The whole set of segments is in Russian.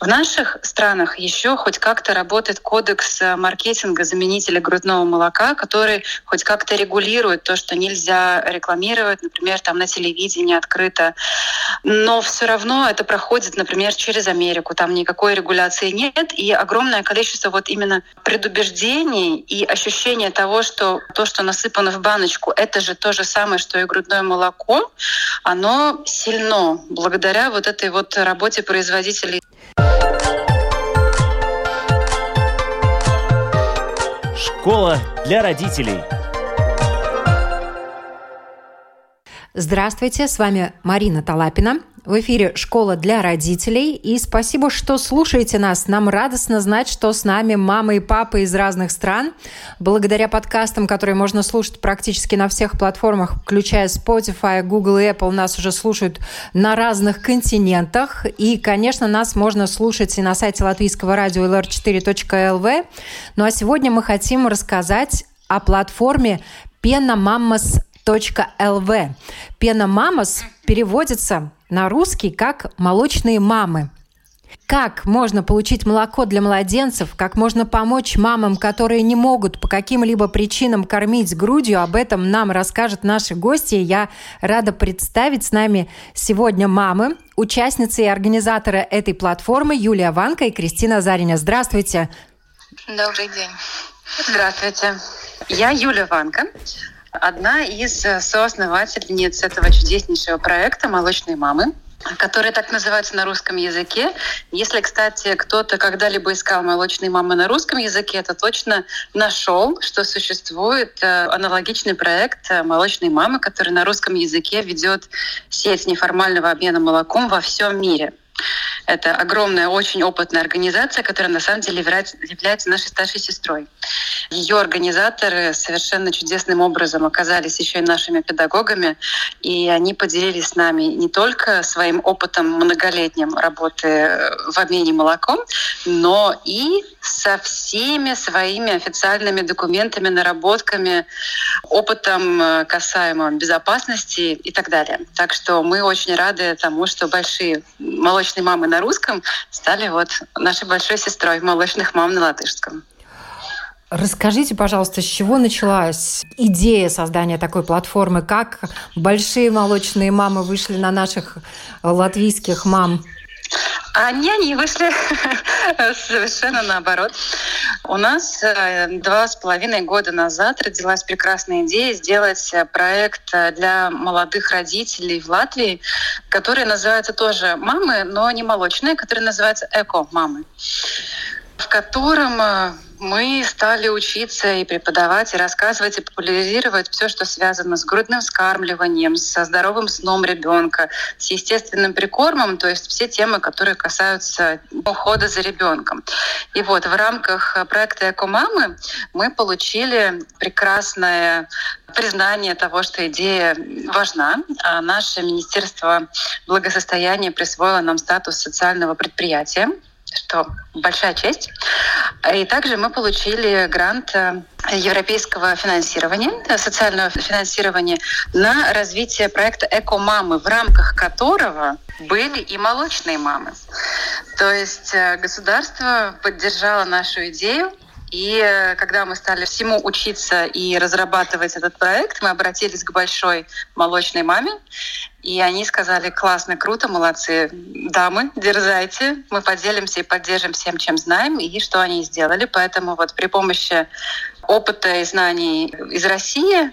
В наших странах еще хоть как-то работает кодекс э, маркетинга заменителя грудного молока, который хоть как-то регулирует то, что нельзя рекламировать, например, там на телевидении открыто. Но все равно это проходит, например, через Америку. Там никакой регуляции нет. И огромное количество вот именно предубеждений и ощущения того, что то, что насыпано в баночку, это же то же самое, что и грудное молоко, оно сильно благодаря вот этой вот работе производителей. Школа для родителей. Здравствуйте, с вами Марина Талапина. В эфире «Школа для родителей». И спасибо, что слушаете нас. Нам радостно знать, что с нами мамы и папы из разных стран. Благодаря подкастам, которые можно слушать практически на всех платформах, включая Spotify, Google и Apple, нас уже слушают на разных континентах. И, конечно, нас можно слушать и на сайте латвийского радио lr4.lv. Ну а сегодня мы хотим рассказать о платформе penamamas.lv. Пенамамас переводится на русский как «молочные мамы». Как можно получить молоко для младенцев, как можно помочь мамам, которые не могут по каким-либо причинам кормить грудью, об этом нам расскажут наши гости. Я рада представить с нами сегодня мамы, участницы и организаторы этой платформы Юлия Ванка и Кристина Зариня. Здравствуйте. Добрый день. Здравствуйте. Я Юлия Ванка, одна из э, соосновательниц этого чудеснейшего проекта «Молочные мамы», который так называется на русском языке. Если, кстати, кто-то когда-либо искал молочные мамы на русском языке, то точно нашел, что существует э, аналогичный проект э, молочные мамы, который на русском языке ведет сеть неформального обмена молоком во всем мире. Это огромная, очень опытная организация, которая на самом деле является нашей старшей сестрой. Ее организаторы совершенно чудесным образом оказались еще и нашими педагогами, и они поделились с нами не только своим опытом многолетним работы в обмене молоком, но и со всеми своими официальными документами, наработками, опытом э, касаемым безопасности и так далее. Так что мы очень рады тому, что большие молочные мамы на русском стали вот нашей большой сестрой молочных мам на латышском. Расскажите, пожалуйста, с чего началась идея создания такой платформы? Как большие молочные мамы вышли на наших латвийских мам? Они, они вышли совершенно наоборот. У нас э, два с половиной года назад родилась прекрасная идея сделать э, проект э, для молодых родителей в Латвии, который называется тоже «Мамы», но не молочные, который называется «Эко-мамы» в котором мы стали учиться и преподавать, и рассказывать, и популяризировать все, что связано с грудным вскармливанием, со здоровым сном ребенка, с естественным прикормом, то есть все темы, которые касаются ухода за ребенком. И вот в рамках проекта «Эко-мамы» мы получили прекрасное признание того, что идея важна. А наше Министерство благосостояния присвоило нам статус социального предприятия что большая честь. И также мы получили грант э, европейского финансирования, э, социального финансирования на развитие проекта «Эко-мамы», в рамках которого были и молочные мамы. То есть э, государство поддержало нашу идею, и когда мы стали всему учиться и разрабатывать этот проект, мы обратились к большой молочной маме, и они сказали, классно, круто, молодцы, дамы, дерзайте, мы поделимся и поддержим всем, чем знаем, и что они сделали. Поэтому вот при помощи опыта и знаний из России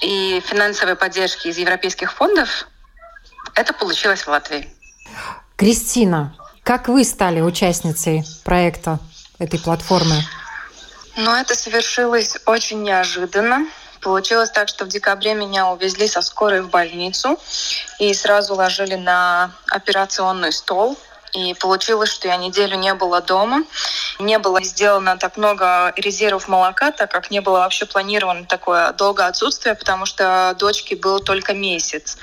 и финансовой поддержки из европейских фондов это получилось в Латвии. Кристина, как вы стали участницей проекта этой платформы? Ну, это совершилось очень неожиданно. Получилось так, что в декабре меня увезли со скорой в больницу и сразу ложили на операционный стол. И получилось, что я неделю не была дома. Не было сделано так много резервов молока, так как не было вообще планировано такое долгое отсутствие, потому что дочке был только месяц.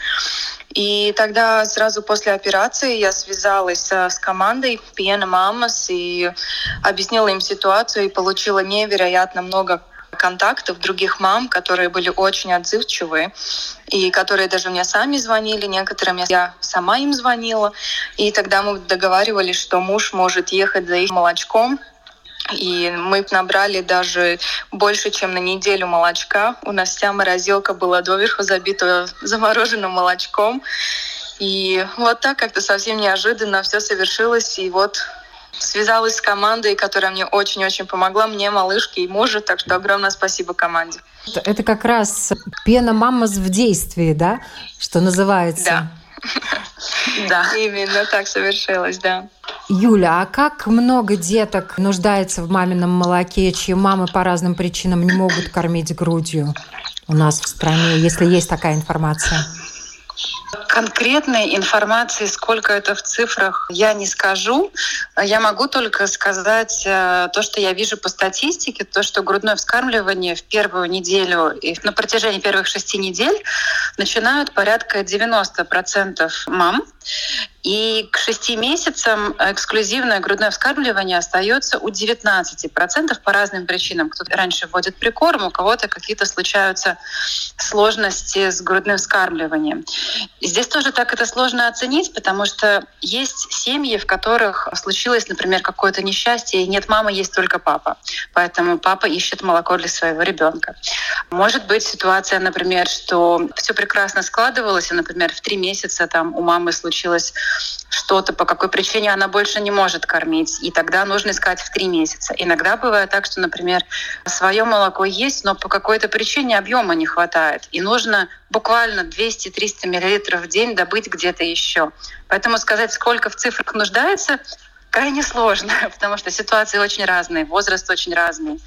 И тогда сразу после операции я связалась э, с командой Пьена Мамас и объяснила им ситуацию и получила невероятно много контактов других мам, которые были очень отзывчивые и которые даже мне сами звонили, некоторым я сама им звонила. И тогда мы договаривались, что муж может ехать за их молочком, и мы набрали даже больше, чем на неделю молочка. У нас вся морозилка была доверху забита замороженным молочком. И вот так как-то совсем неожиданно все совершилось. И вот связалась с командой, которая мне очень-очень помогла, мне, малышке и мужу. Так что огромное спасибо команде. Это как раз пена мамас в действии, да, что называется? Да. Да. Именно так совершилось, да. Юля, а как много деток нуждается в мамином молоке, чьи мамы по разным причинам не могут кормить грудью у нас в стране, если есть такая информация? Конкретной информации, сколько это в цифрах, я не скажу. Я могу только сказать э, то, что я вижу по статистике, то, что грудное вскармливание в первую неделю и на протяжении первых шести недель начинают порядка 90% мам. И к шести месяцам эксклюзивное грудное вскармливание остается у 19% по разным причинам. Кто-то раньше вводит прикорм, у кого-то какие-то случаются сложности с грудным вскармливанием. Здесь тоже так это сложно оценить, потому что есть семьи, в которых случилось, например, какое-то несчастье, и нет мамы, есть только папа. Поэтому папа ищет молоко для своего ребенка. Может быть ситуация, например, что все прекрасно складывалось, и, например, в три месяца там у мамы случилось что-то, по какой причине она больше не может кормить, и тогда нужно искать в три месяца. Иногда бывает так, что, например, свое молоко есть, но по какой-то причине объема не хватает, и нужно буквально 200-300 мл в день добыть где-то еще. Поэтому сказать, сколько в цифрах нуждается, крайне сложно, потому что ситуации очень разные, возраст очень разный.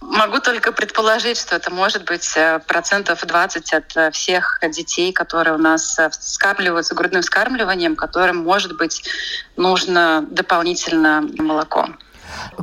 Могу только предположить, что это может быть э, процентов 20 от э, всех детей, которые у нас э, скармливаются грудным вскармливанием, которым, может быть, нужно дополнительно молоко.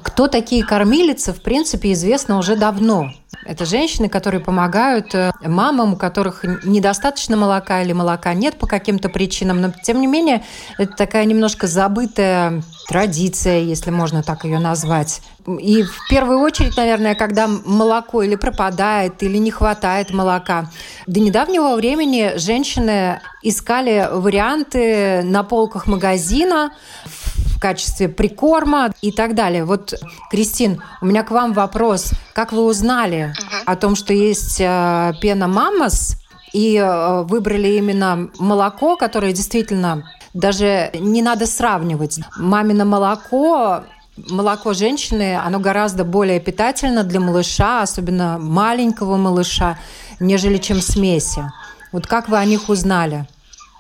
Кто такие кормилицы, в принципе, известно уже давно. Это женщины, которые помогают э, мамам, у которых недостаточно молока или молока нет по каким-то причинам. Но, тем не менее, это такая немножко забытая традиция, если можно так ее назвать. И в первую очередь, наверное, когда молоко или пропадает, или не хватает молока. До недавнего времени женщины искали варианты на полках магазина в качестве прикорма и так далее. Вот, Кристин, у меня к вам вопрос. Как вы узнали о том, что есть э, пена мамас, и э, выбрали именно молоко, которое действительно даже не надо сравнивать. Мамино молоко молоко женщины, оно гораздо более питательно для малыша, особенно маленького малыша, нежели чем смеси. Вот как вы о них узнали?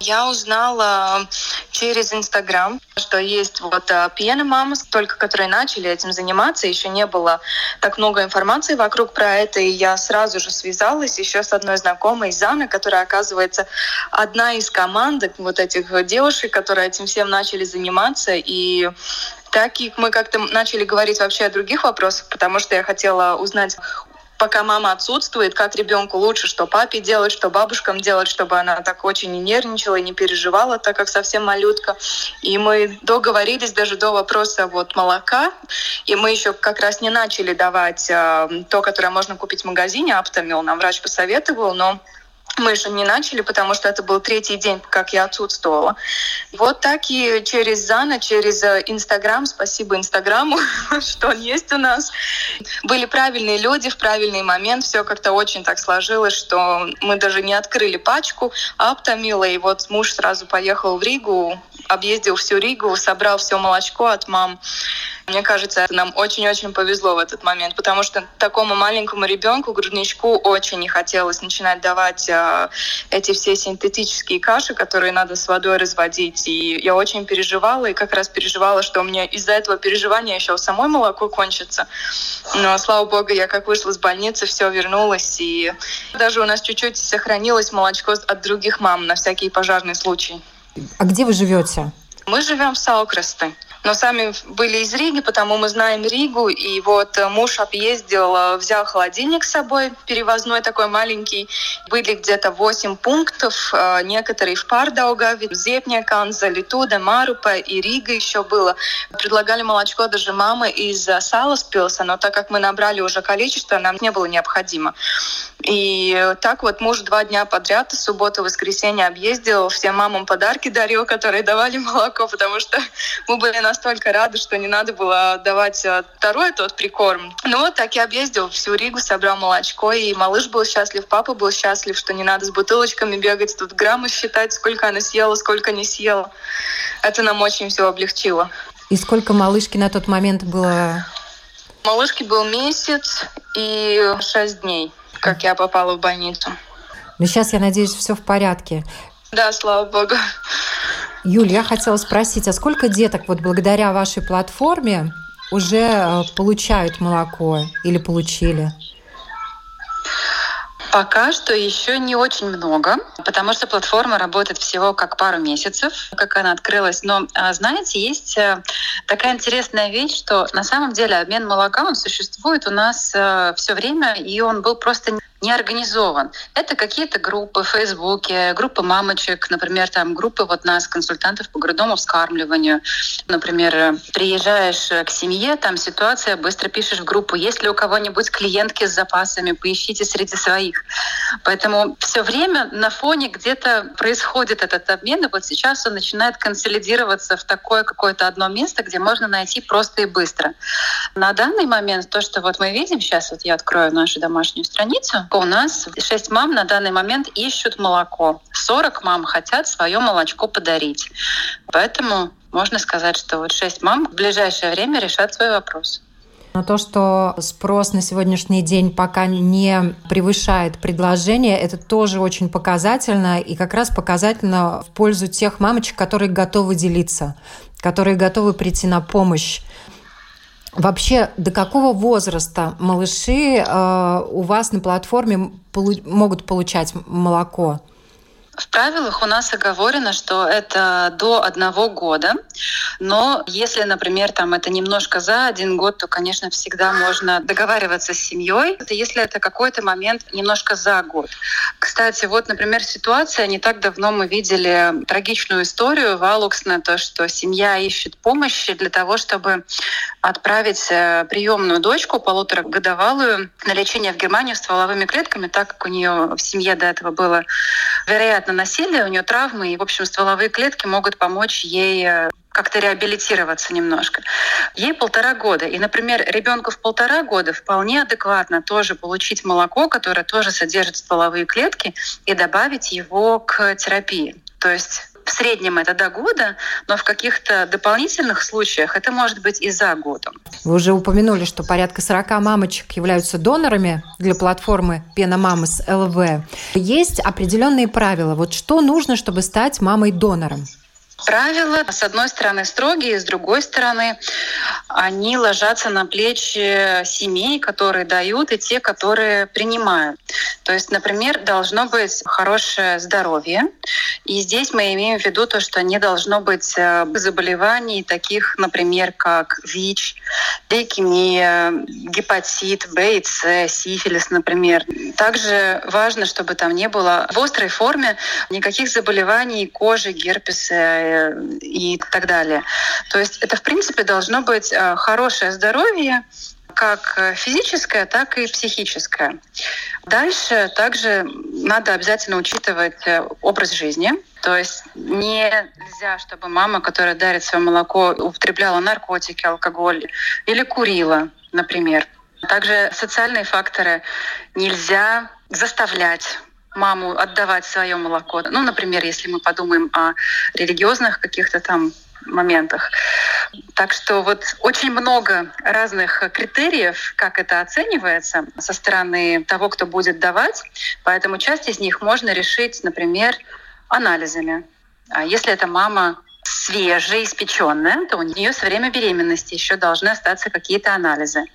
Я узнала через Инстаграм, что есть вот э, пьяные мамы, только которые начали этим заниматься, еще не было так много информации вокруг про это, и я сразу же связалась еще с одной знакомой, Зана, которая, оказывается, одна из команд вот этих девушек, которые этим всем начали заниматься, и так и мы как-то начали говорить вообще о других вопросах, потому что я хотела узнать пока мама отсутствует, как ребенку лучше, что папе делать, что бабушкам делать, чтобы она так очень не нервничала и не переживала, так как совсем малютка. И мы договорились даже до вопроса вот молока, и мы еще как раз не начали давать э, то, которое можно купить в магазине, Аптомил, нам врач посоветовал, но мы еще не начали, потому что это был третий день, как я отсутствовала. Вот так и через Зана, через э, Инстаграм, спасибо Инстаграму, что он есть у нас. Были правильные люди в правильный момент, все как-то очень так сложилось, что мы даже не открыли пачку Аптомила, и вот муж сразу поехал в Ригу, объездил всю Ригу, собрал все молочко от мам. Мне кажется, нам очень-очень повезло в этот момент, потому что такому маленькому ребенку, грудничку, очень не хотелось начинать давать э, эти все синтетические каши, которые надо с водой разводить. И я очень переживала, и как раз переживала, что у меня из-за этого переживания еще самой молоко кончится. Но, слава богу, я как вышла из больницы, все вернулось, и даже у нас чуть-чуть сохранилось молочко от других мам на всякий пожарный случай. А где вы живете? Мы живем в Саукрасте. Но сами были из Риги, потому мы знаем Ригу. И вот э, муж объездил, э, взял холодильник с собой, перевозной такой маленький. Были где-то 8 пунктов, э, некоторые в Пардаугаве, Зепня, Канза, Литуда, Марупа и Рига еще было. Предлагали молочко даже мамы из Саласпилса, но так как мы набрали уже количество, нам не было необходимо. И так вот муж два дня подряд, субботу, воскресенье объездил, всем мамам подарки дарил, которые давали молоко, потому что мы были настолько рады, что не надо было давать э, второй тот прикорм. Ну вот так я объездил всю Ригу, собрал молочко, и малыш был счастлив, папа был счастлив, что не надо с бутылочками бегать, тут граммы считать, сколько она съела, сколько не съела. Это нам очень все облегчило. И сколько малышки на тот момент было? Малышке был месяц и шесть дней как я попала в больницу. Но сейчас, я надеюсь, все в порядке. Да, слава богу. Юль, я хотела спросить, а сколько деток вот благодаря вашей платформе уже э, получают молоко или получили? Пока что еще не очень много, потому что платформа работает всего как пару месяцев, как она открылась. Но, а, знаете, есть э, такая интересная вещь, что на самом деле обмен молока, он существует у нас э, все время, и он был просто не организован. Это какие-то группы в Фейсбуке, группы мамочек, например, там группы вот нас, консультантов по грудному вскармливанию. Например, приезжаешь к семье, там ситуация, быстро пишешь в группу, есть ли у кого-нибудь клиентки с запасами, поищите среди своих. Поэтому все время на фоне где-то происходит этот обмен, и вот сейчас он начинает консолидироваться в такое какое-то одно место, где можно найти просто и быстро. На данный момент то, что вот мы видим сейчас, вот я открою нашу домашнюю страницу, у нас 6 мам на данный момент ищут молоко. 40 мам хотят свое молочко подарить. Поэтому можно сказать, что вот 6 мам в ближайшее время решат свой вопрос. Но то, что спрос на сегодняшний день пока не превышает предложение, это тоже очень показательно и как раз показательно в пользу тех мамочек, которые готовы делиться, которые готовы прийти на помощь Вообще, до какого возраста малыши э, у вас на платформе полу- могут получать молоко? В правилах у нас оговорено, что это до одного года, но если, например, там это немножко за один год, то, конечно, всегда можно договариваться с семьей. Если это какой-то момент немножко за год. Кстати, вот, например, ситуация, не так давно мы видели трагичную историю в Алуксне, то, что семья ищет помощи для того, чтобы отправить э, приемную дочку, полуторагодовалую, на лечение в Германию стволовыми клетками, так как у нее в семье до этого было вероятно насилие, у нее травмы, и, в общем, стволовые клетки могут помочь ей э, как-то реабилитироваться немножко. Ей полтора года. И, например, ребенку в полтора года вполне адекватно тоже получить молоко, которое тоже содержит стволовые клетки, и добавить его к терапии. То есть в среднем это до года, но в каких-то дополнительных случаях это может быть и за годом. Вы уже упомянули, что порядка 40 мамочек являются донорами для платформы Пена Мамы ЛВ. Есть определенные правила. Вот что нужно, чтобы стать мамой-донором? Правила, с одной стороны, строгие, с другой стороны, они ложатся на плечи семей, которые дают, и те, которые принимают. То есть, например, должно быть хорошее здоровье. И здесь мы имеем в виду то, что не должно быть э, заболеваний таких, например, как ВИЧ, лейкемия, гепатит, Б и С, сифилис, например. Также важно, чтобы там не было в острой форме никаких заболеваний кожи, герпеса и так далее. То есть это, в принципе, должно быть э, хорошее здоровье, как физическое, так и психическое. Дальше также надо обязательно учитывать э, образ жизни. То есть нельзя, чтобы мама, которая дарит свое молоко, употребляла наркотики, алкоголь или курила, например. Также социальные факторы нельзя заставлять маму отдавать свое молоко. Ну, например, если мы подумаем о религиозных каких-то там моментах. Так что вот очень много разных критериев, как это оценивается со стороны того, кто будет давать. Поэтому часть из них можно решить, например, анализами. А если это мама свежеиспеченная, то у нее со время беременности еще должны остаться какие-то анализы.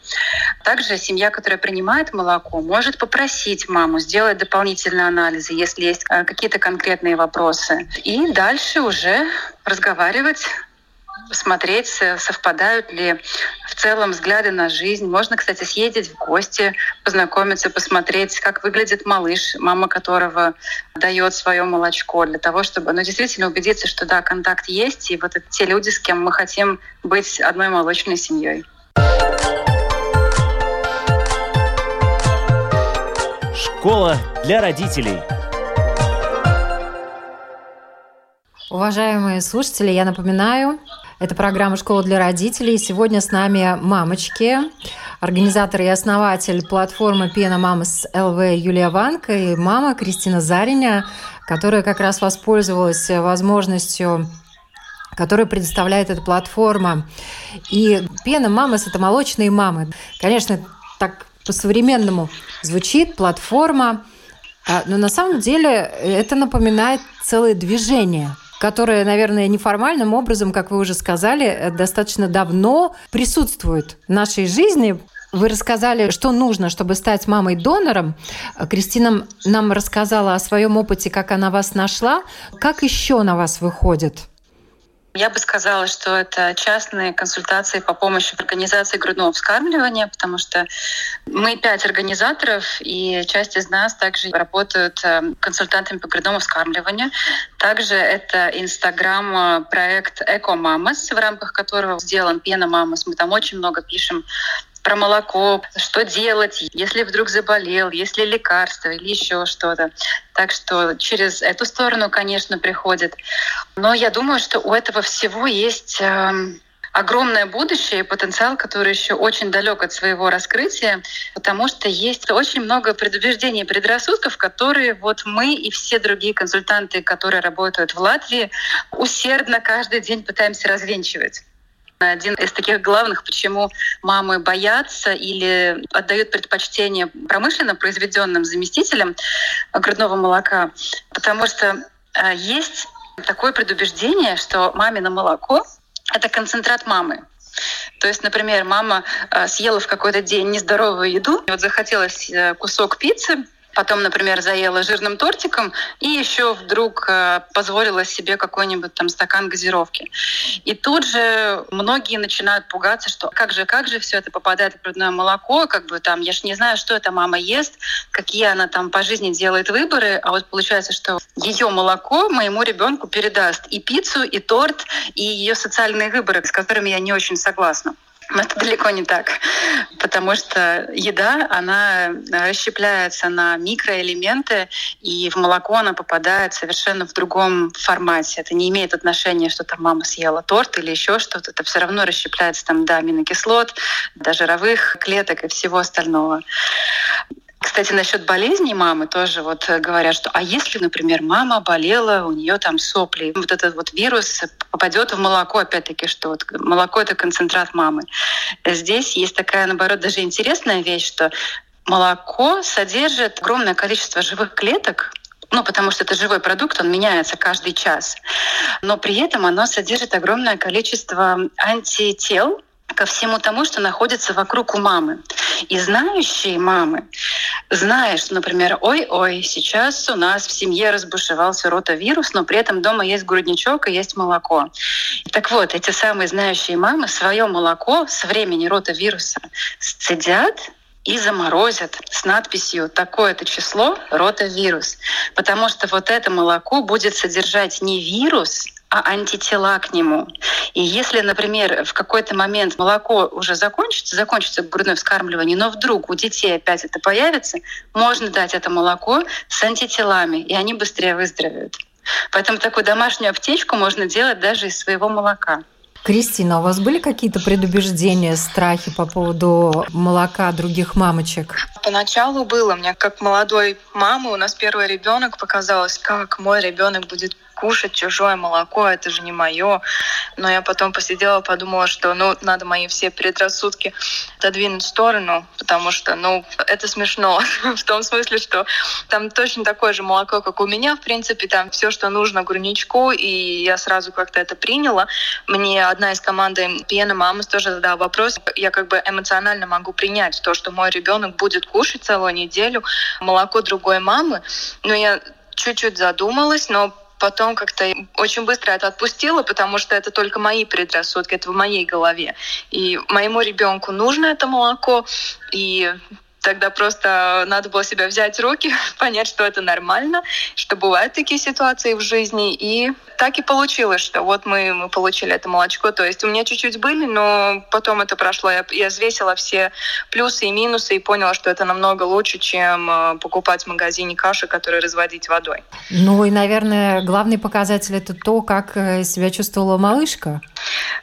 Также семья, которая принимает молоко, может попросить маму сделать дополнительные анализы, если есть э, какие-то конкретные вопросы. И дальше уже разговаривать смотреть, совпадают ли в целом взгляды на жизнь. Можно, кстати, съездить в гости, познакомиться, посмотреть, как выглядит малыш, мама которого дает свое молочко, для того, чтобы ну, действительно убедиться, что да, контакт есть, и вот это те люди, с кем мы хотим быть одной молочной семьей. Школа для родителей. Уважаемые слушатели, я напоминаю, это программа «Школа для родителей». Сегодня с нами мамочки, организатор и основатель платформы «Пена Мамас ЛВ» Юлия Ванка и мама Кристина Зариня, которая как раз воспользовалась возможностью которую предоставляет эта платформа. И пена мамас – это молочные мамы. Конечно, так по-современному звучит платформа, а, но на самом деле это напоминает целое движение – которое, наверное, неформальным образом, как вы уже сказали, э, достаточно давно присутствует в нашей жизни. Вы рассказали, что нужно, чтобы стать мамой-донором. Кристина нам рассказала о своем опыте, как она вас нашла. Как еще на вас выходит? Я бы сказала, что это частные консультации по помощи в организации грудного вскармливания, потому что мы пять организаторов, и часть из нас также работают э, консультантами по грудному вскармливанию. Также это Инстаграм-проект э, Эко Мамас, в рамках которого сделан Пена Мамас. Мы там очень много пишем про молоко, что делать, если вдруг заболел, если лекарство или еще что-то. Так что через эту сторону, конечно, приходит. Но я думаю, что у этого всего есть эм, огромное будущее и потенциал, который еще очень далек от своего раскрытия, потому что есть очень много предубеждений и предрассудков, которые вот мы и все другие консультанты, которые работают в Латвии, усердно каждый день пытаемся развенчивать. Один из таких главных, почему мамы боятся или отдают предпочтение промышленно произведенным заместителям грудного молока, потому что э, есть такое предубеждение, что мамино молоко — это концентрат мамы. То есть, например, мама э, съела в какой-то день нездоровую еду, вот захотелось э, кусок пиццы, потом, например, заела жирным тортиком и еще вдруг э, позволила себе какой-нибудь там стакан газировки. И тут же многие начинают пугаться, что как же, как же все это попадает в грудное молоко, как бы там, я ж не знаю, что эта мама ест, какие она там по жизни делает выборы, а вот получается, что ее молоко моему ребенку передаст и пиццу, и торт, и ее социальные выборы, с которыми я не очень согласна. Это далеко не так, потому что еда, она расщепляется на микроэлементы, и в молоко она попадает совершенно в другом формате. Это не имеет отношения, что там мама съела торт или еще что-то. Это все равно расщепляется там до аминокислот, до жировых клеток и всего остального. Кстати, насчет болезней мамы тоже вот э, говорят, что а если, например, мама болела, у нее там сопли, вот этот вот вирус попадет в молоко, опять-таки, что вот молоко это концентрат мамы. Здесь есть такая, наоборот, даже интересная вещь, что молоко содержит огромное количество живых клеток, ну, потому что это живой продукт, он меняется каждый час. Но при этом оно содержит огромное количество антител, ко всему тому, что находится вокруг у мамы. И знающие мамы, зная, что, например, ой-ой, сейчас у нас в семье разбушевался ротавирус, но при этом дома есть грудничок и есть молоко. Так вот, эти самые знающие мамы свое молоко с времени ротавируса сцедят и заморозят с надписью «такое-то число, ротавирус». Потому что вот это молоко будет содержать не вирус, антитела к нему. И если, например, в какой-то момент молоко уже закончится, закончится грудное вскармливание, но вдруг у детей опять это появится, можно дать это молоко с антителами, и они быстрее выздоровеют. Поэтому такую домашнюю аптечку можно делать даже из своего молока. Кристина, у вас были какие-то предубеждения, страхи по поводу молока других мамочек? Поначалу было. Мне как молодой мамы, у нас первый ребенок показалось, как мой ребенок будет кушать чужое молоко, это же не мое. Но я потом посидела, подумала, что ну, надо мои все предрассудки отодвинуть в сторону, потому что, ну, это смешно. в том смысле, что там точно такое же молоко, как у меня, в принципе, там все, что нужно грудничку, и я сразу как-то это приняла. Мне одна из команды Пьена Мамас тоже задала вопрос. Я как бы эмоционально могу принять то, что мой ребенок будет кушать целую неделю молоко другой мамы, но я чуть-чуть задумалась, но потом как-то очень быстро это отпустила, потому что это только мои предрассудки, это в моей голове. И моему ребенку нужно это молоко, и Тогда просто надо было себя взять в руки, понять, что это нормально, что бывают такие ситуации в жизни. И так и получилось, что вот мы, мы получили это молочко. То есть у меня чуть-чуть были, но потом это прошло. Я, я взвесила все плюсы и минусы и поняла, что это намного лучше, чем э, покупать в магазине каши, которые разводить водой. Ну и, наверное, главный показатель это то, как э, себя чувствовала малышка.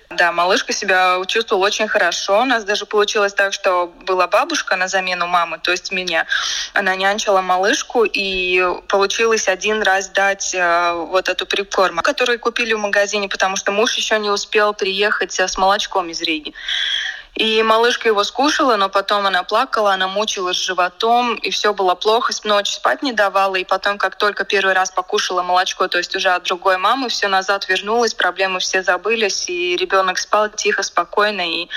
Да, малышка себя чувствовала очень хорошо. У нас даже получилось так, что была бабушка на замену мамы, то есть меня. Она нянчила малышку, и получилось один раз дать э, вот эту прикорм, которую купили в магазине, потому что муж еще не успел приехать э, с молочком из Риги. И малышка его скушала, но потом она плакала, она мучилась животом, и все было плохо, ночь спать не давала. И потом, как только первый раз покушала молочко, то есть уже от другой мамы, все назад вернулось, проблемы все забылись, и ребенок спал тихо, спокойно. И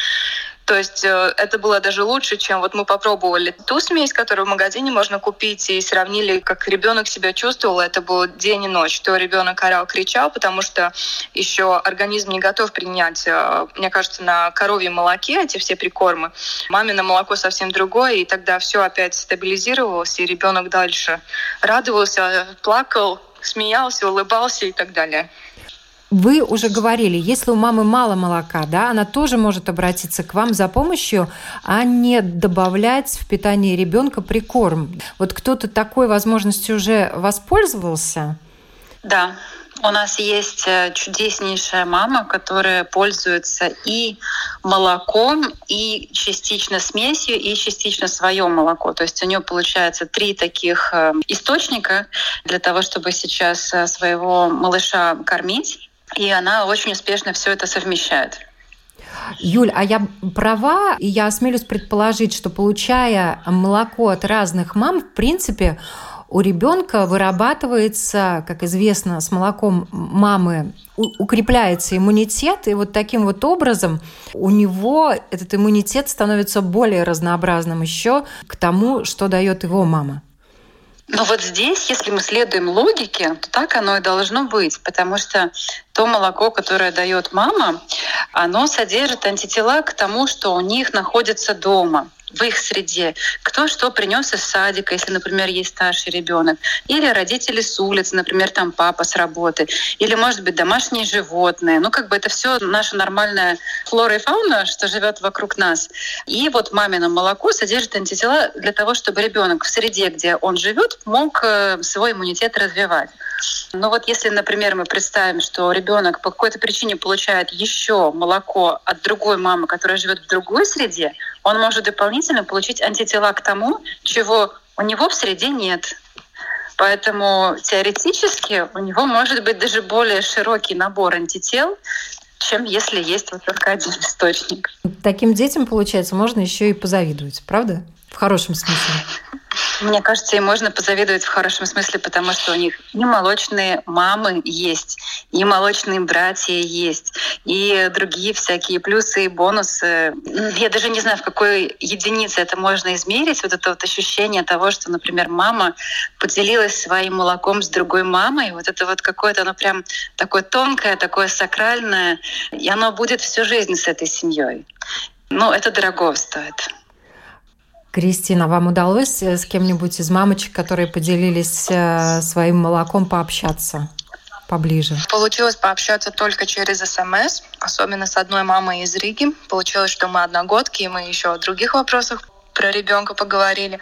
то есть э, это было даже лучше, чем вот мы попробовали ту смесь, которую в магазине можно купить, и сравнили, как ребенок себя чувствовал. Это был день и ночь. То ребенок орал, кричал, потому что еще организм не готов принять, э, мне кажется, на коровьем молоке эти все прикормы. Мамино молоко совсем другое, и тогда все опять стабилизировалось, и ребенок дальше радовался, плакал, смеялся, улыбался и так далее. Вы уже говорили, если у мамы мало молока, да, она тоже может обратиться к вам за помощью, а не добавлять в питание ребенка прикорм. Вот кто-то такой возможностью уже воспользовался? Да, у нас есть э, чудеснейшая мама, которая пользуется и молоком, и частично смесью, и частично свое молоко. То есть у нее получается три таких э, источника для того, чтобы сейчас э, своего малыша кормить и она очень успешно все это совмещает. Юль, а я права, и я осмелюсь предположить, что получая молоко от разных мам, в принципе, у ребенка вырабатывается, как известно, с молоком мамы укрепляется иммунитет, и вот таким вот образом у него этот иммунитет становится более разнообразным еще к тому, что дает его мама. Но вот здесь, если мы следуем логике, то так оно и должно быть, потому что то молоко, которое дает мама, оно содержит антитела к тому, что у них находится дома в их среде, кто что принес из садика, если, например, есть старший ребенок, или родители с улицы, например, там папа с работы, или, может быть, домашние животные. Ну, как бы это все наша нормальная флора и фауна, что живет вокруг нас. И вот мамино молоко содержит антитела для того, чтобы ребенок в среде, где он живет, мог э, свой иммунитет развивать. Но вот если, например, мы представим, что ребенок по какой-то причине получает еще молоко от другой мамы, которая живет в другой среде, он может дополнительно получить антитела к тому, чего у него в среде нет. Поэтому теоретически у него может быть даже более широкий набор антител, чем если есть вот только один источник. Таким детям, получается, можно еще и позавидовать, правда? В хорошем смысле. Мне кажется, им можно позавидовать в хорошем смысле, потому что у них и молочные мамы есть, и молочные братья есть, и другие всякие плюсы и бонусы. Я даже не знаю, в какой единице это можно измерить, вот это вот ощущение того, что, например, мама поделилась своим молоком с другой мамой, вот это вот какое-то, оно прям такое тонкое, такое сакральное, и оно будет всю жизнь с этой семьей. Ну, это дорого стоит. Кристина, вам удалось э, с кем-нибудь из мамочек, которые поделились э, своим молоком, пообщаться? поближе? Получилось пообщаться только через СМС, особенно с одной мамой из Риги. Получилось, что мы одногодки, и мы еще о других вопросах про ребенка поговорили.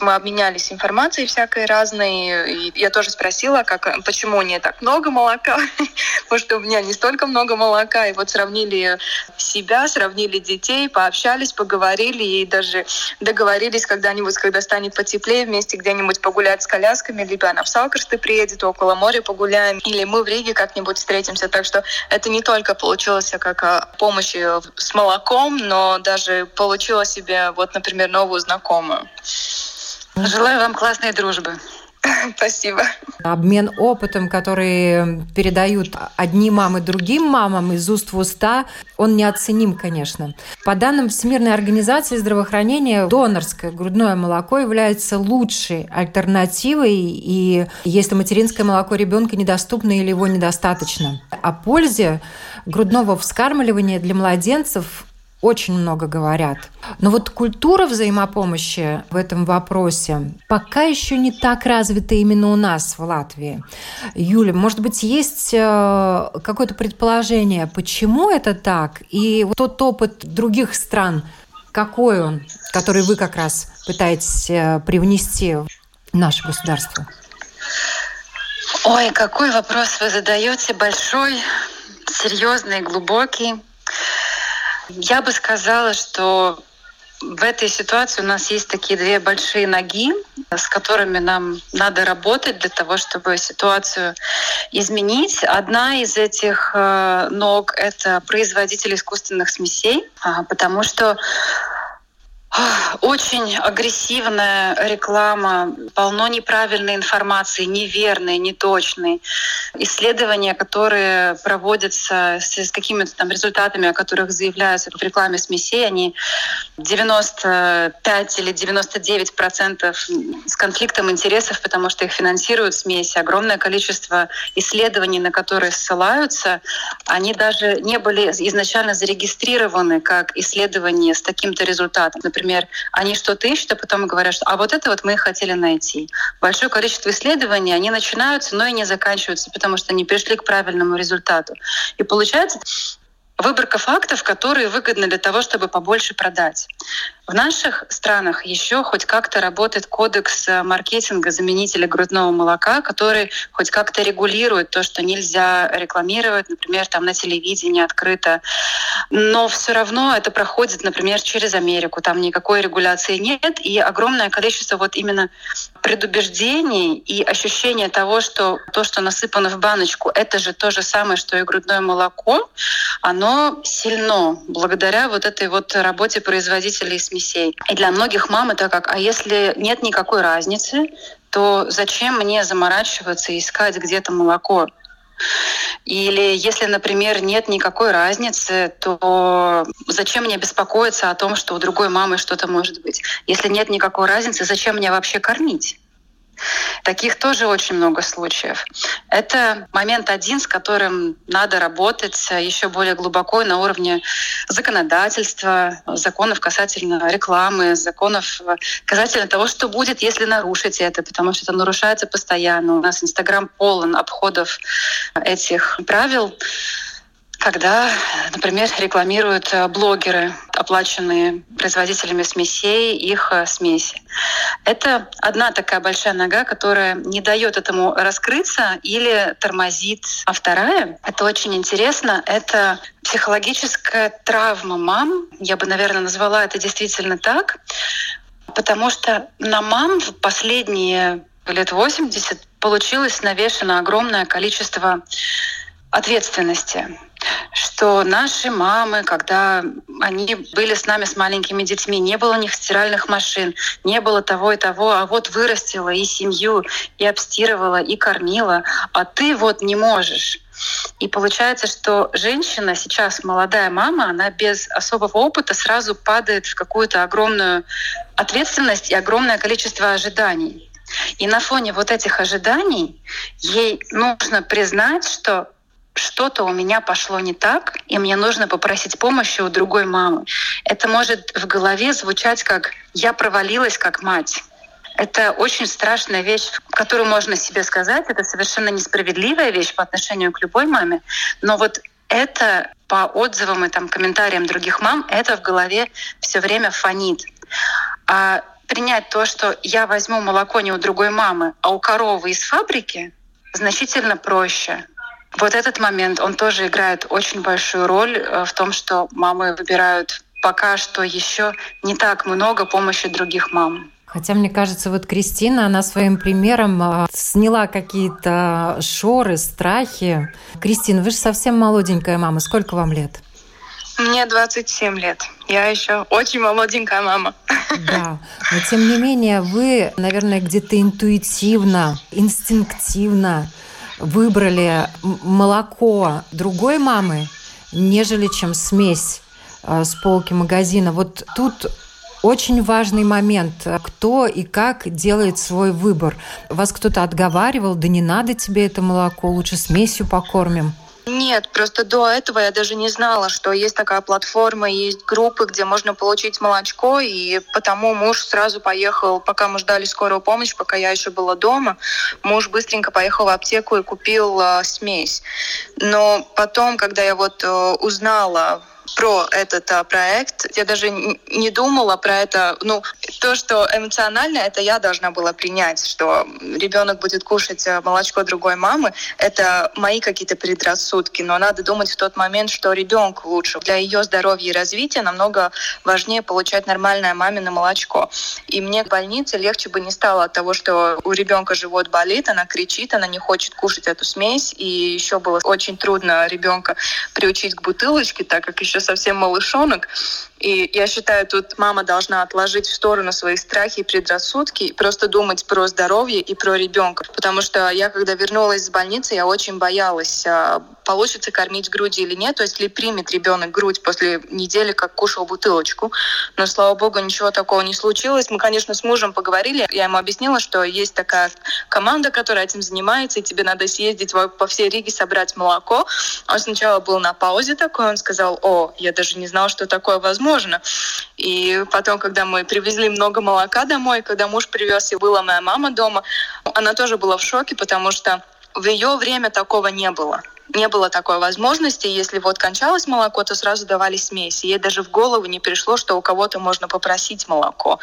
Мы обменялись информацией всякой разной. И я тоже спросила, как, почему не так много молока, потому что у меня не столько много молока. И вот сравнили себя, сравнили детей, пообщались, поговорили и даже договорились когда-нибудь, когда станет потеплее, вместе где-нибудь погулять с колясками, либо она в Салкарсты приедет, около моря погуляем, или мы в Риге как-нибудь встретимся. Так что это не только получилось как помощь с молоком, но даже получила себе, вот, например, новую знакомую. Желаю вам классной дружбы. Спасибо. Обмен опытом, который передают одни мамы другим мамам из уст в уста, он неоценим, конечно. По данным Всемирной организации здравоохранения, донорское грудное молоко является лучшей альтернативой, и если материнское молоко ребенка недоступно или его недостаточно. О пользе грудного вскармливания для младенцев очень много говорят. Но вот культура взаимопомощи в этом вопросе пока еще не так развита именно у нас в Латвии. Юля, может быть, есть э, какое-то предположение, почему это так? И вот тот опыт других стран, какой он, который вы как раз пытаетесь э, привнести в наше государство? Ой, какой вопрос вы задаете, большой, серьезный, глубокий. Я бы сказала, что в этой ситуации у нас есть такие две большие ноги, с которыми нам надо работать для того, чтобы ситуацию изменить. Одна из этих э, ног — это производитель искусственных смесей, а, потому что очень агрессивная реклама, полно неправильной информации, неверной, неточной. Исследования, которые проводятся с какими-то там результатами, о которых заявляются в рекламе смесей, они 95 или 99 процентов с конфликтом интересов, потому что их финансируют смеси. Огромное количество исследований, на которые ссылаются, они даже не были изначально зарегистрированы как исследования с таким-то результатом. Например, например, они что-то ищут, а потом говорят, что а вот это вот мы хотели найти. Большое количество исследований, они начинаются, но и не заканчиваются, потому что они пришли к правильному результату. И получается, выборка фактов, которые выгодны для того, чтобы побольше продать. В наших странах еще хоть как-то работает кодекс э, маркетинга заменителя грудного молока, который хоть как-то регулирует то, что нельзя рекламировать, например, там на телевидении открыто. Но все равно это проходит, например, через Америку. Там никакой регуляции нет, и огромное количество вот именно предубеждений и ощущения того, что то, что насыпано в баночку, это же то же самое, что и грудное молоко, оно сильно благодаря вот этой вот работе производителей СМИ смесей. И для многих мам это как, а если нет никакой разницы, то зачем мне заморачиваться и искать где-то молоко? Или если, например, нет никакой разницы, то зачем мне беспокоиться о том, что у другой мамы что-то может быть? Если нет никакой разницы, зачем мне вообще кормить? Таких тоже очень много случаев. Это момент один, с которым надо работать еще более глубоко на уровне законодательства, законов касательно рекламы, законов касательно того, что будет, если нарушить это, потому что это нарушается постоянно. У нас Инстаграм полон обходов этих правил когда, например, рекламируют э, блогеры, оплаченные производителями смесей, их э, смеси. Это одна такая большая нога, которая не дает этому раскрыться или тормозит. А вторая, это очень интересно, это психологическая травма мам. Я бы, наверное, назвала это действительно так, потому что на мам в последние лет 80 получилось навешено огромное количество ответственности что наши мамы, когда они были с нами с маленькими детьми, не было у них стиральных машин, не было того и того, а вот вырастила и семью, и обстирывала, и кормила, а ты вот не можешь. И получается, что женщина сейчас, молодая мама, она без особого опыта сразу падает в какую-то огромную ответственность и огромное количество ожиданий. И на фоне вот этих ожиданий ей нужно признать, что что-то у меня пошло не так, и мне нужно попросить помощи у другой мамы. Это может в голове звучать как «я провалилась как мать». Это очень страшная вещь, которую можно себе сказать. Это совершенно несправедливая вещь по отношению к любой маме. Но вот это по отзывам и там, комментариям других мам, это в голове все время фонит. А принять то, что я возьму молоко не у другой мамы, а у коровы из фабрики, значительно проще. Вот этот момент, он тоже играет очень большую роль э, в том, что мамы выбирают пока что еще не так много помощи других мам. Хотя, мне кажется, вот Кристина, она своим примером э, сняла какие-то шоры, страхи. Кристина, вы же совсем молоденькая мама. Сколько вам лет? Мне 27 лет. Я еще очень молоденькая мама. Да, но тем не менее вы, наверное, где-то интуитивно, инстинктивно выбрали молоко другой мамы, нежели чем смесь э, с полки магазина. Вот тут очень важный момент. Кто и как делает свой выбор. Вас кто-то отговаривал, да не надо тебе это молоко, лучше смесью покормим. Нет, просто до этого я даже не знала, что есть такая платформа, есть группы, где можно получить молочко, и потому муж сразу поехал, пока мы ждали скорую помощь, пока я еще была дома, муж быстренько поехал в аптеку и купил э, смесь. Но потом, когда я вот э, узнала про этот а, проект. Я даже не думала про это. Ну, то, что эмоционально, это я должна была принять, что ребенок будет кушать а, молочко другой мамы. Это мои какие-то предрассудки. Но надо думать в тот момент, что ребенку лучше. Для ее здоровья и развития намного важнее получать нормальное мамино молочко. И мне в больнице легче бы не стало от того, что у ребенка живот болит, она кричит, она не хочет кушать эту смесь. И еще было очень трудно ребенка приучить к бутылочке, так как еще совсем малышонок. И я считаю, тут мама должна отложить в сторону свои страхи и предрассудки и просто думать про здоровье и про ребенка. Потому что я, когда вернулась из больницы, я очень боялась, а, получится кормить груди или нет, то есть ли примет ребенок грудь после недели, как кушал бутылочку. Но, слава богу, ничего такого не случилось. Мы, конечно, с мужем поговорили. Я ему объяснила, что есть такая команда, которая этим занимается, и тебе надо съездить по всей Риге, собрать молоко. Он сначала был на паузе такой, он сказал, о, я даже не знал, что такое возможно возможно. И потом, когда мы привезли много молока домой, когда муж привез, и была моя мама дома, она тоже была в шоке, потому что в ее время такого не было не было такой возможности. Если вот кончалось молоко, то сразу давали смеси. Ей даже в голову не пришло, что у кого-то можно попросить молоко.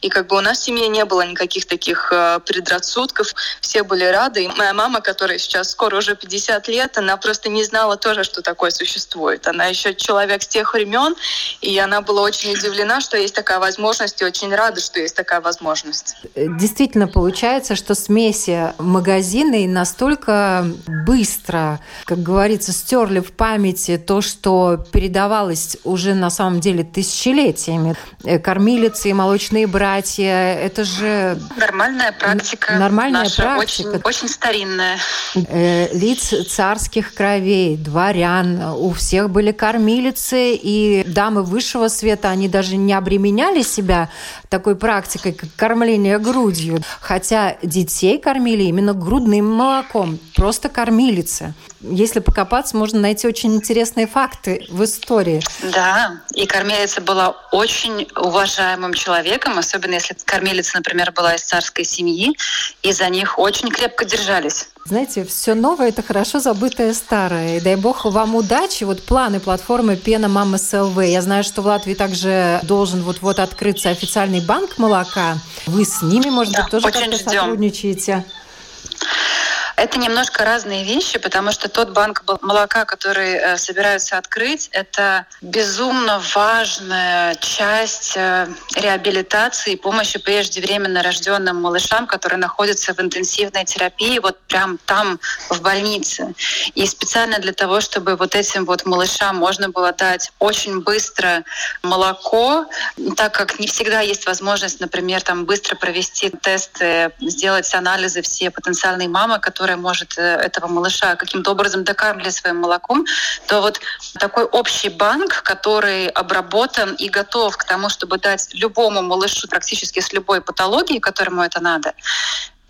И как бы у нас в семье не было никаких таких э, предрассудков. Все были рады. И моя мама, которая сейчас скоро уже 50 лет, она просто не знала тоже, что такое существует. Она еще человек с тех времен, и она была очень удивлена, что есть такая возможность, и очень рада, что есть такая возможность. Действительно получается, что смеси магазины настолько быстро как говорится, стерли в памяти то, что передавалось уже на самом деле тысячелетиями. Э, кормилицы и молочные братья, это же... Нормальная практика. Нормальная наша, практика. Очень, очень старинная. Э, лиц царских кровей, дворян, у всех были кормилицы, и дамы высшего света, они даже не обременяли себя такой практикой, как кормление грудью. Хотя детей кормили именно грудным молоком, просто кормилицы если покопаться, можно найти очень интересные факты в истории. Да, и кормилица была очень уважаемым человеком, особенно если кормилица, например, была из царской семьи, и за них очень крепко держались. Знаете, все новое – это хорошо забытое старое. И дай бог вам удачи. Вот планы платформы Пена Мама СЛВ. Я знаю, что в Латвии также должен вот-вот открыться официальный банк молока. Вы с ними, может да, быть, тоже как-то сотрудничаете? Это немножко разные вещи, потому что тот банк молока, который э, собираются открыть, это безумно важная часть э, реабилитации и помощи преждевременно рожденным малышам, которые находятся в интенсивной терапии, вот прям там, в больнице. И специально для того, чтобы вот этим вот малышам можно было дать очень быстро молоко, так как не всегда есть возможность, например, там быстро провести тесты, сделать анализы все потенциальные мамы, которые которая может э, этого малыша каким-то образом докармливать своим молоком, то вот такой общий банк, который обработан и готов к тому, чтобы дать любому малышу практически с любой патологией, которому это надо,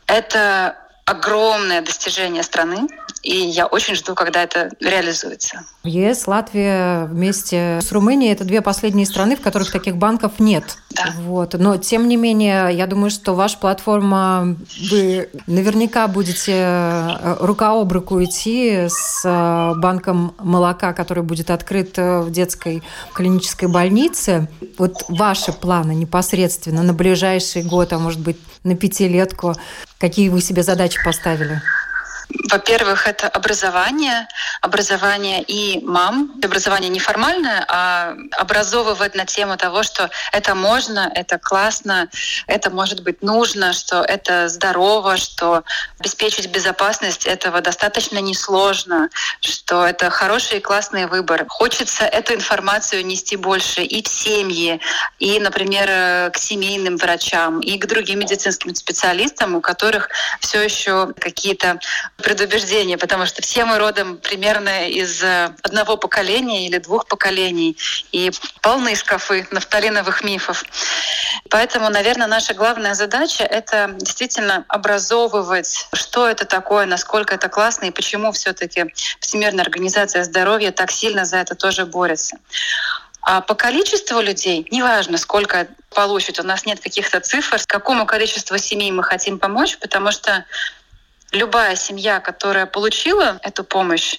это огромное достижение страны, и я очень жду, когда это реализуется. ЕС, Латвия вместе с Румынией – это две последние страны, в которых таких банков нет. Да. Вот. Но, тем не менее, я думаю, что ваша платформа, вы наверняка будете э, рука об руку идти с э, банком молока, который будет открыт э, в детской клинической больнице. Вот ваши планы непосредственно на ближайший год, а может быть, на пятилетку, какие вы себе задачи поставили? Во-первых, это образование, образование и мам, образование не формальное, а образовывать на тему того, что это можно, это классно, это может быть нужно, что это здорово, что обеспечить безопасность этого достаточно несложно, что это хороший и классный выбор. Хочется эту информацию нести больше и в семьи, и, например, к семейным врачам, и к другим медицинским специалистам, у которых все еще какие-то предубеждения, потому что все мы родом примерно из э, одного поколения или двух поколений, и полные шкафы нафталиновых мифов. Поэтому, наверное, наша главная задача — это действительно образовывать, что это такое, насколько это классно и почему все таки Всемирная организация здоровья так сильно за это тоже борется. А по количеству людей, неважно, сколько получит, у нас нет каких-то цифр, какому количеству семей мы хотим помочь, потому что любая семья, которая получила эту помощь,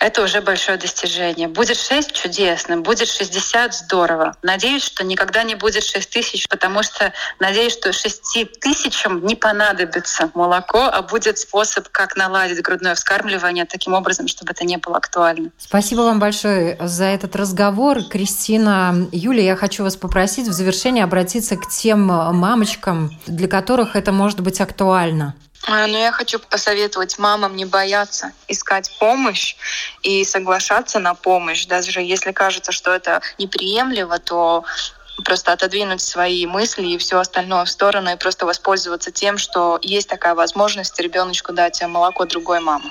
это уже большое достижение. Будет 6 — чудесно, будет 60 — здорово. Надеюсь, что никогда не будет 6 тысяч, потому что надеюсь, что 6 тысячам не понадобится молоко, а будет способ, как наладить грудное вскармливание таким образом, чтобы это не было актуально. Спасибо вам большое за этот разговор. Кристина, Юлия, я хочу вас попросить в завершении обратиться к тем мамочкам, для которых это может быть актуально. А, но я хочу посоветовать мамам не бояться искать помощь и соглашаться на помощь. Даже если кажется, что это неприемлемо, то просто отодвинуть свои мысли и все остальное в сторону и просто воспользоваться тем, что есть такая возможность ребеночку дать молоко другой мамы.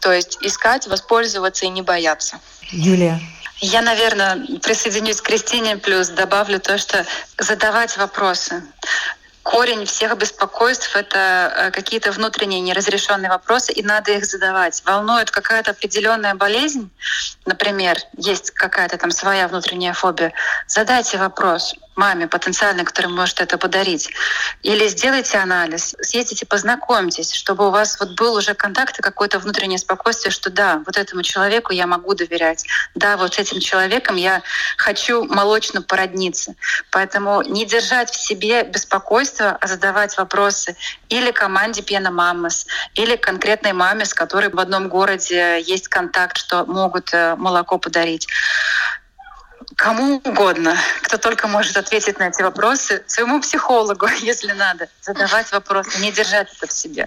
То есть искать, воспользоваться и не бояться. Юлия. Я, наверное, присоединюсь к Кристине, плюс добавлю то, что задавать вопросы корень всех беспокойств — это э, какие-то внутренние неразрешенные вопросы, и надо их задавать. Волнует какая-то определенная болезнь, например, есть какая-то там своя внутренняя фобия, задайте вопрос маме потенциальной, которая может это подарить. Или сделайте анализ, съездите, познакомьтесь, чтобы у вас вот был уже контакт и какое-то внутреннее спокойствие, что да, вот этому человеку я могу доверять. Да, вот с этим человеком я хочу молочно породниться. Поэтому не держать в себе беспокойство, а задавать вопросы или команде Пена Мамас, или конкретной маме, с которой в одном городе есть контакт, что могут э, молоко подарить кому угодно, кто только может ответить на эти вопросы, своему психологу, если надо, задавать вопросы, не держать это в себе.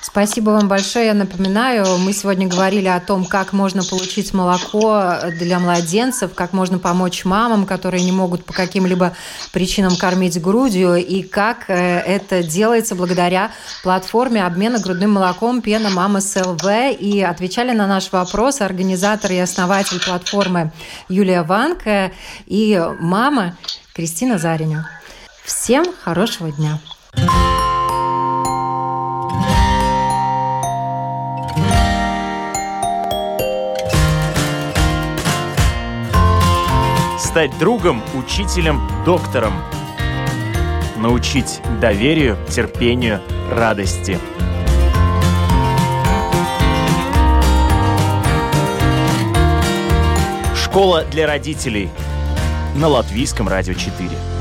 Спасибо вам большое. Я напоминаю, мы сегодня говорили о том, как можно получить молоко для младенцев, как можно помочь мамам, которые не могут по каким-либо причинам кормить грудью, и как э, это делается благодаря платформе обмена грудным молоком Пена Мама СЛВ. И отвечали на наш вопрос организатор и основатель платформы Юлия Ванка и мама Кристина Зариню. Всем хорошего дня! Стать другом, учителем, доктором. Научить доверию, терпению, радости. Школа для родителей на Латвийском радио 4.